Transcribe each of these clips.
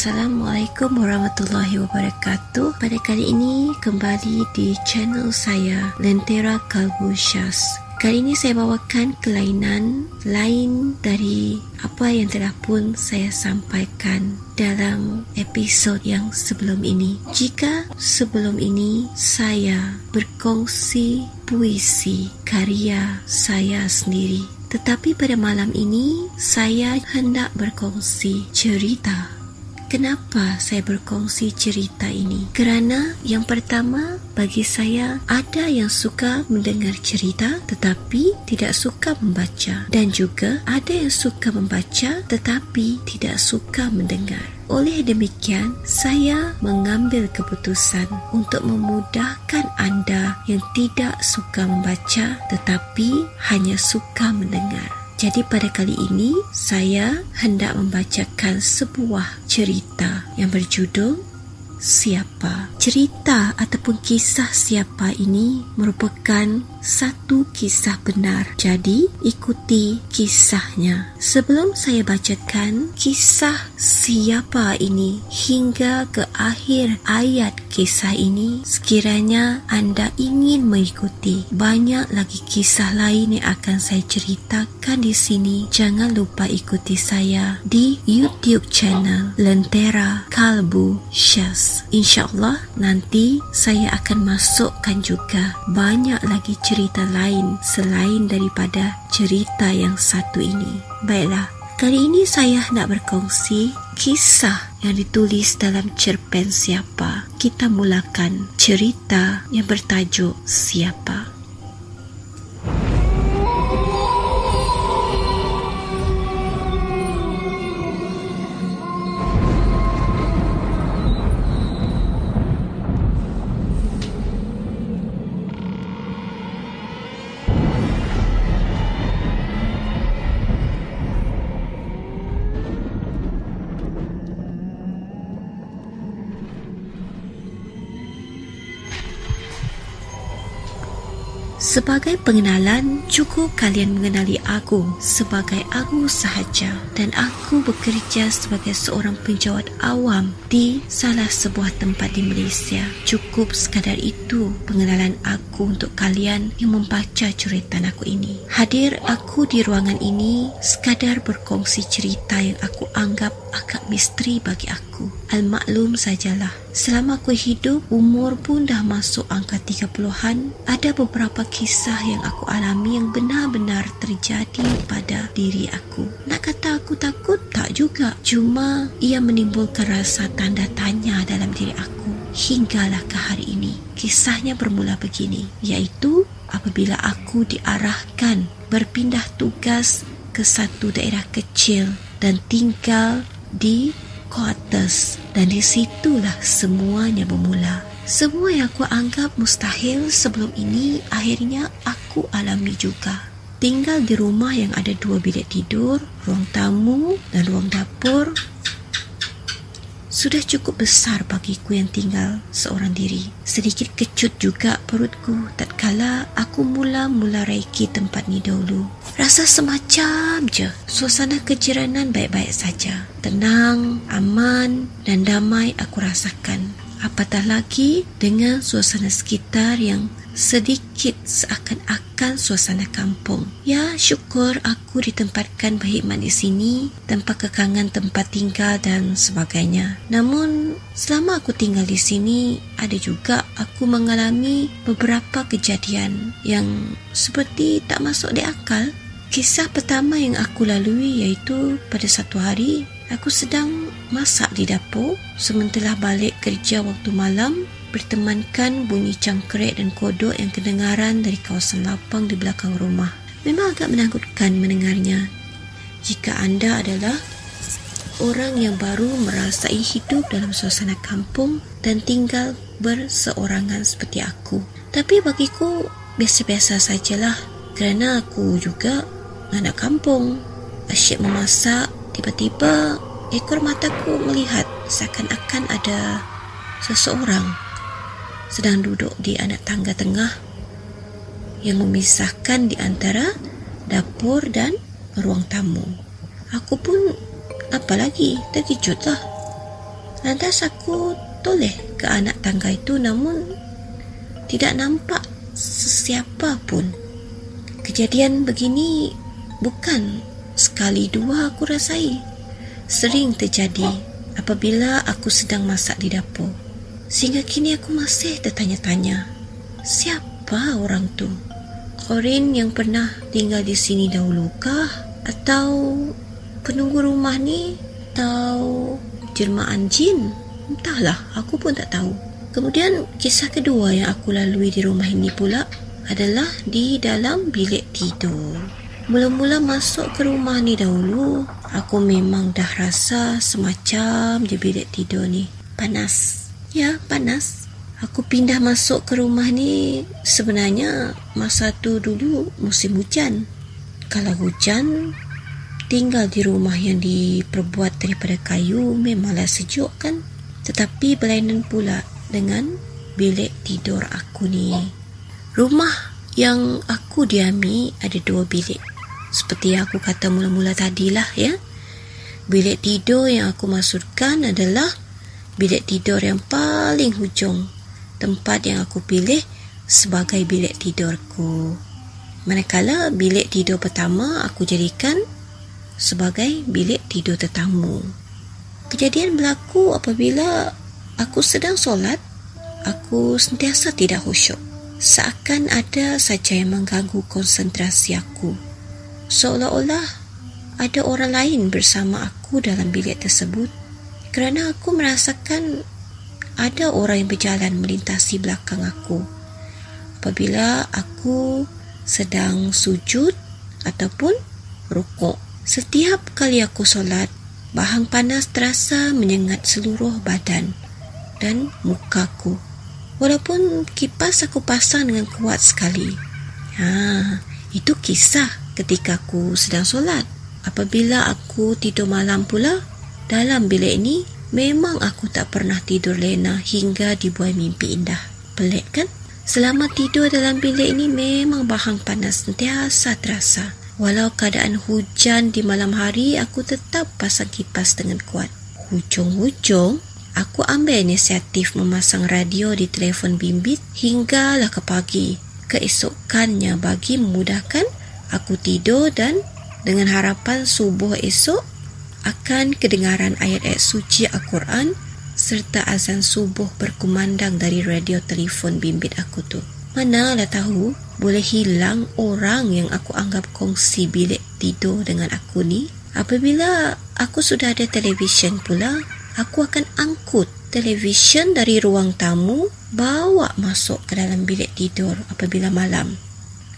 Assalamualaikum warahmatullahi wabarakatuh. Pada kali ini kembali di channel saya Lentera Kalbu Syas. Kali ini saya bawakan kelainan lain dari apa yang telah pun saya sampaikan dalam episod yang sebelum ini. Jika sebelum ini saya berkongsi puisi karya saya sendiri, tetapi pada malam ini saya hendak berkongsi cerita Kenapa saya berkongsi cerita ini? Kerana yang pertama, bagi saya ada yang suka mendengar cerita tetapi tidak suka membaca dan juga ada yang suka membaca tetapi tidak suka mendengar. Oleh demikian, saya mengambil keputusan untuk memudahkan anda yang tidak suka membaca tetapi hanya suka mendengar. Jadi pada kali ini saya hendak membacakan sebuah cerita yang berjudul Siapa. Cerita ataupun kisah siapa ini merupakan satu kisah benar. Jadi ikuti kisahnya. Sebelum saya bacakan kisah siapa ini hingga ke akhir ayat kisah ini, sekiranya anda ingin mengikuti banyak lagi kisah lain yang akan saya ceritakan di sini, jangan lupa ikuti saya di YouTube channel Lentera Kalbu Syas. InsyaAllah nanti saya akan masukkan juga banyak lagi cerita lain selain daripada cerita yang satu ini. Baiklah, kali ini saya nak berkongsi kisah yang ditulis dalam cerpen siapa. Kita mulakan cerita yang bertajuk Siapa. Sebagai pengenalan, cukup kalian mengenali aku sebagai aku sahaja dan aku bekerja sebagai seorang penjawat awam di salah sebuah tempat di Malaysia. Cukup sekadar itu pengenalan aku untuk kalian yang membaca cerita aku ini. Hadir aku di ruangan ini sekadar berkongsi cerita yang aku anggap agak misteri bagi aku. Al-maklum sajalah. Selama aku hidup, umur pun dah masuk angka 30-an, ada beberapa kisah yang aku alami yang benar-benar terjadi pada diri aku. Nak kata aku takut? Tak juga. Cuma ia menimbulkan rasa tanda tanya dalam diri aku. Hinggalah ke hari ini. Kisahnya bermula begini, iaitu apabila aku diarahkan berpindah tugas ke satu daerah kecil dan tinggal di quarters dan di situlah semuanya bermula. Semua yang aku anggap mustahil sebelum ini akhirnya aku alami juga. Tinggal di rumah yang ada dua bilik tidur, ruang tamu dan ruang dapur sudah cukup besar bagiku yang tinggal seorang diri. Sedikit kecut juga perutku tatkala aku mula-mula reiki tempat ni dahulu. Rasa semacam je suasana kejiranan baik-baik saja. Tenang, aman dan damai aku rasakan. Apatah lagi dengan suasana sekitar yang sedikit seakan-akan suasana kampung. Ya, syukur aku ditempatkan berkhidmat di sini, tempat kekangan tempat tinggal dan sebagainya. Namun, selama aku tinggal di sini, ada juga aku mengalami beberapa kejadian yang seperti tak masuk di akal. Kisah pertama yang aku lalui iaitu pada satu hari aku sedang masak di dapur sementara balik kerja waktu malam bertemankan bunyi cangkrik dan kodok yang kedengaran dari kawasan lapang di belakang rumah. Memang agak menakutkan mendengarnya. Jika anda adalah orang yang baru merasai hidup dalam suasana kampung dan tinggal berseorangan seperti aku. Tapi bagiku biasa-biasa sajalah kerana aku juga anak kampung. Asyik memasak, tiba-tiba ekor mataku melihat seakan-akan ada seseorang sedang duduk di anak tangga tengah yang memisahkan di antara dapur dan ruang tamu. Aku pun apa lagi terkejutlah. Lantas aku toleh ke anak tangga itu namun tidak nampak sesiapa pun. Kejadian begini bukan sekali dua aku rasai. Sering terjadi apabila aku sedang masak di dapur. Sehingga kini aku masih tertanya-tanya, siapa orang tu? Korin yang pernah tinggal di sini dahulukah? Atau penunggu rumah ni? Atau jelmaan jin? Entahlah, aku pun tak tahu. Kemudian kisah kedua yang aku lalui di rumah ini pula adalah di dalam bilik tidur. Mula-mula masuk ke rumah ni dahulu, aku memang dah rasa semacam di bilik tidur ni. Panas. Ya, panas. Aku pindah masuk ke rumah ni sebenarnya masa tu dulu musim hujan. Kalau hujan, tinggal di rumah yang diperbuat daripada kayu memanglah sejuk kan? Tetapi berlainan pula dengan bilik tidur aku ni. Rumah yang aku diami ada dua bilik. Seperti yang aku kata mula-mula tadilah ya. Bilik tidur yang aku masukkan adalah bilik tidur yang paling hujung. Tempat yang aku pilih sebagai bilik tidurku. Manakala bilik tidur pertama aku jadikan sebagai bilik tidur tetamu. Kejadian berlaku apabila aku sedang solat, aku sentiasa tidak khusyuk. Seakan ada saja yang mengganggu konsentrasi aku. Seolah-olah ada orang lain bersama aku dalam bilik tersebut kerana aku merasakan ada orang yang berjalan melintasi belakang aku. Apabila aku sedang sujud ataupun rukuk. Setiap kali aku solat, Bahang panas terasa menyengat seluruh badan dan mukaku. Walaupun kipas aku pasang dengan kuat sekali. Ha, itu kisah ketika aku sedang solat. Apabila aku tidur malam pula, dalam bilik ini memang aku tak pernah tidur lena hingga dibuai mimpi indah. Pelik kan? Selama tidur dalam bilik ini memang bahang panas sentiasa terasa. Walau keadaan hujan di malam hari, aku tetap pasang kipas dengan kuat. Hujung-hujung, aku ambil inisiatif memasang radio di telefon bimbit hinggalah ke pagi. Keesokannya bagi memudahkan, aku tidur dan dengan harapan subuh esok akan kedengaran ayat-ayat suci Al-Quran serta azan subuh berkumandang dari radio telefon bimbit aku tu. Manalah tahu boleh hilang orang yang aku anggap kongsi bilik tidur dengan aku ni. Apabila aku sudah ada televisyen pula, aku akan angkut televisyen dari ruang tamu bawa masuk ke dalam bilik tidur apabila malam.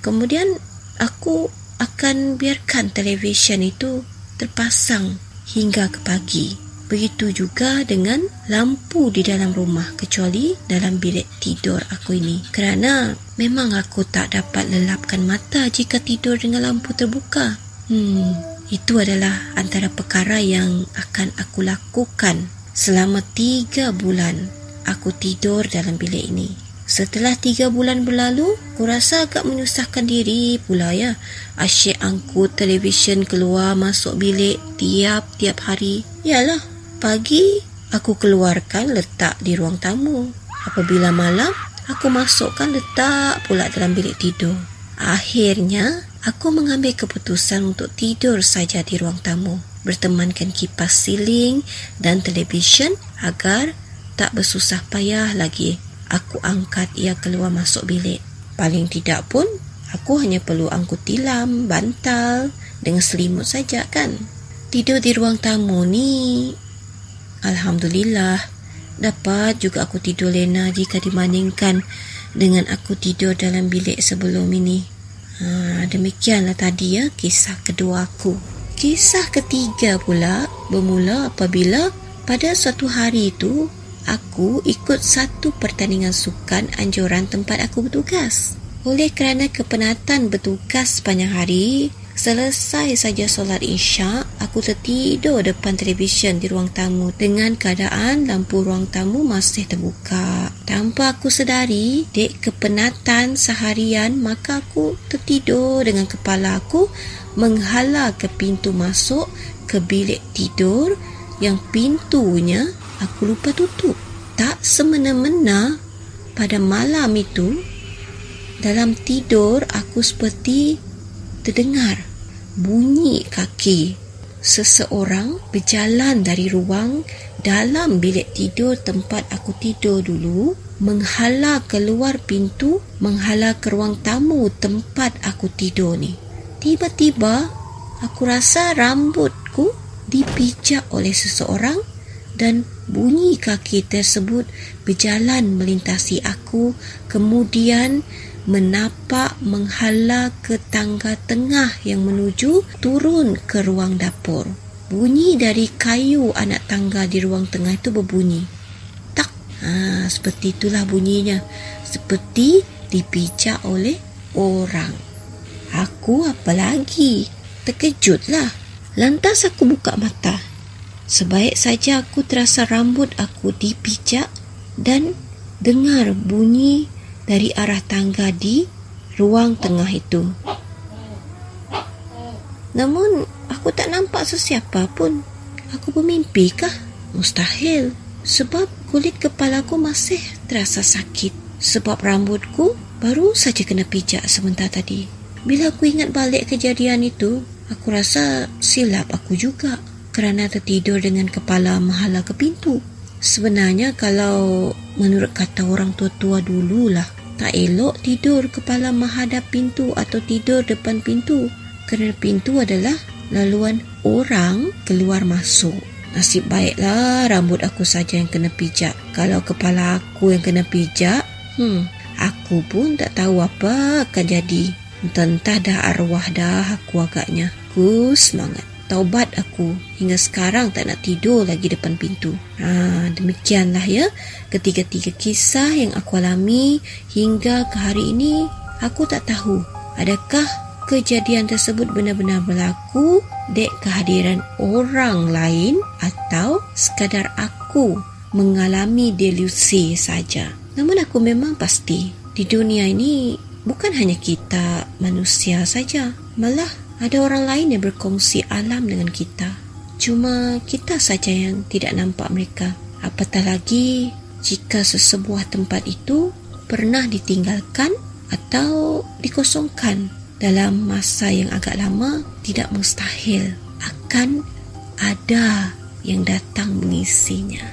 Kemudian aku akan biarkan televisyen itu terpasang hingga ke pagi. Begitu juga dengan lampu di dalam rumah kecuali dalam bilik tidur aku ini. Kerana memang aku tak dapat lelapkan mata jika tidur dengan lampu terbuka. Hmm, itu adalah antara perkara yang akan aku lakukan selama tiga bulan aku tidur dalam bilik ini. Setelah tiga bulan berlalu, aku rasa agak menyusahkan diri pula ya. Asyik angkut televisyen keluar masuk bilik tiap-tiap hari. Yalah, Pagi, aku keluarkan letak di ruang tamu. Apabila malam, aku masukkan letak pula dalam bilik tidur. Akhirnya, aku mengambil keputusan untuk tidur saja di ruang tamu. Bertemankan kipas siling dan televisyen agar tak bersusah payah lagi. Aku angkat ia keluar masuk bilik. Paling tidak pun, aku hanya perlu angkut tilam, bantal dengan selimut saja kan. Tidur di ruang tamu ni Alhamdulillah, dapat juga aku tidur lena jika dibandingkan dengan aku tidur dalam bilik sebelum ini. Ha, demikianlah tadi ya kisah kedua aku. Kisah ketiga pula bermula apabila pada suatu hari itu aku ikut satu pertandingan sukan anjuran tempat aku bertugas. Oleh kerana kepenatan bertugas sepanjang hari, Selesai saja solat isyak, aku tertidur depan televisyen di ruang tamu dengan keadaan lampu ruang tamu masih terbuka. Tanpa aku sedari, dek kepenatan seharian, maka aku tertidur dengan kepala aku menghala ke pintu masuk ke bilik tidur yang pintunya aku lupa tutup. Tak semena-mena pada malam itu, dalam tidur aku seperti terdengar bunyi kaki seseorang berjalan dari ruang dalam bilik tidur tempat aku tidur dulu menghala keluar pintu menghala ke ruang tamu tempat aku tidur ni tiba-tiba aku rasa rambutku dipijak oleh seseorang dan bunyi kaki tersebut berjalan melintasi aku kemudian menapak menghala ke tangga tengah yang menuju turun ke ruang dapur. Bunyi dari kayu anak tangga di ruang tengah itu berbunyi. Tak. Ha, seperti itulah bunyinya. Seperti dipijak oleh orang. Aku apa lagi? Terkejutlah. Lantas aku buka mata. Sebaik saja aku terasa rambut aku dipijak dan dengar bunyi dari arah tangga di ruang tengah itu. Namun, aku tak nampak sesiapa pun. Aku bermimpi kah? Mustahil. Sebab kulit kepalaku masih terasa sakit. Sebab rambutku baru saja kena pijak sebentar tadi. Bila aku ingat balik kejadian itu, aku rasa silap aku juga kerana tertidur dengan kepala menghala ke pintu. Sebenarnya kalau menurut kata orang tua-tua dululah, tak elok tidur kepala menghadap pintu atau tidur depan pintu kerana pintu adalah laluan orang keluar masuk. Nasib baiklah rambut aku saja yang kena pijak. Kalau kepala aku yang kena pijak, hmm, aku pun tak tahu apa akan jadi. Entah-entah dah arwah dah aku agaknya. Ku semangat taubat aku hingga sekarang tak nak tidur lagi depan pintu. Ha, demikianlah ya ketiga-tiga kisah yang aku alami hingga ke hari ini aku tak tahu adakah kejadian tersebut benar-benar berlaku dek kehadiran orang lain atau sekadar aku mengalami delusi saja. Namun aku memang pasti di dunia ini bukan hanya kita manusia saja, malah ada orang lain yang berkongsi alam dengan kita. Cuma kita saja yang tidak nampak mereka. Apatah lagi jika sesebuah tempat itu pernah ditinggalkan atau dikosongkan dalam masa yang agak lama tidak mustahil akan ada yang datang mengisinya.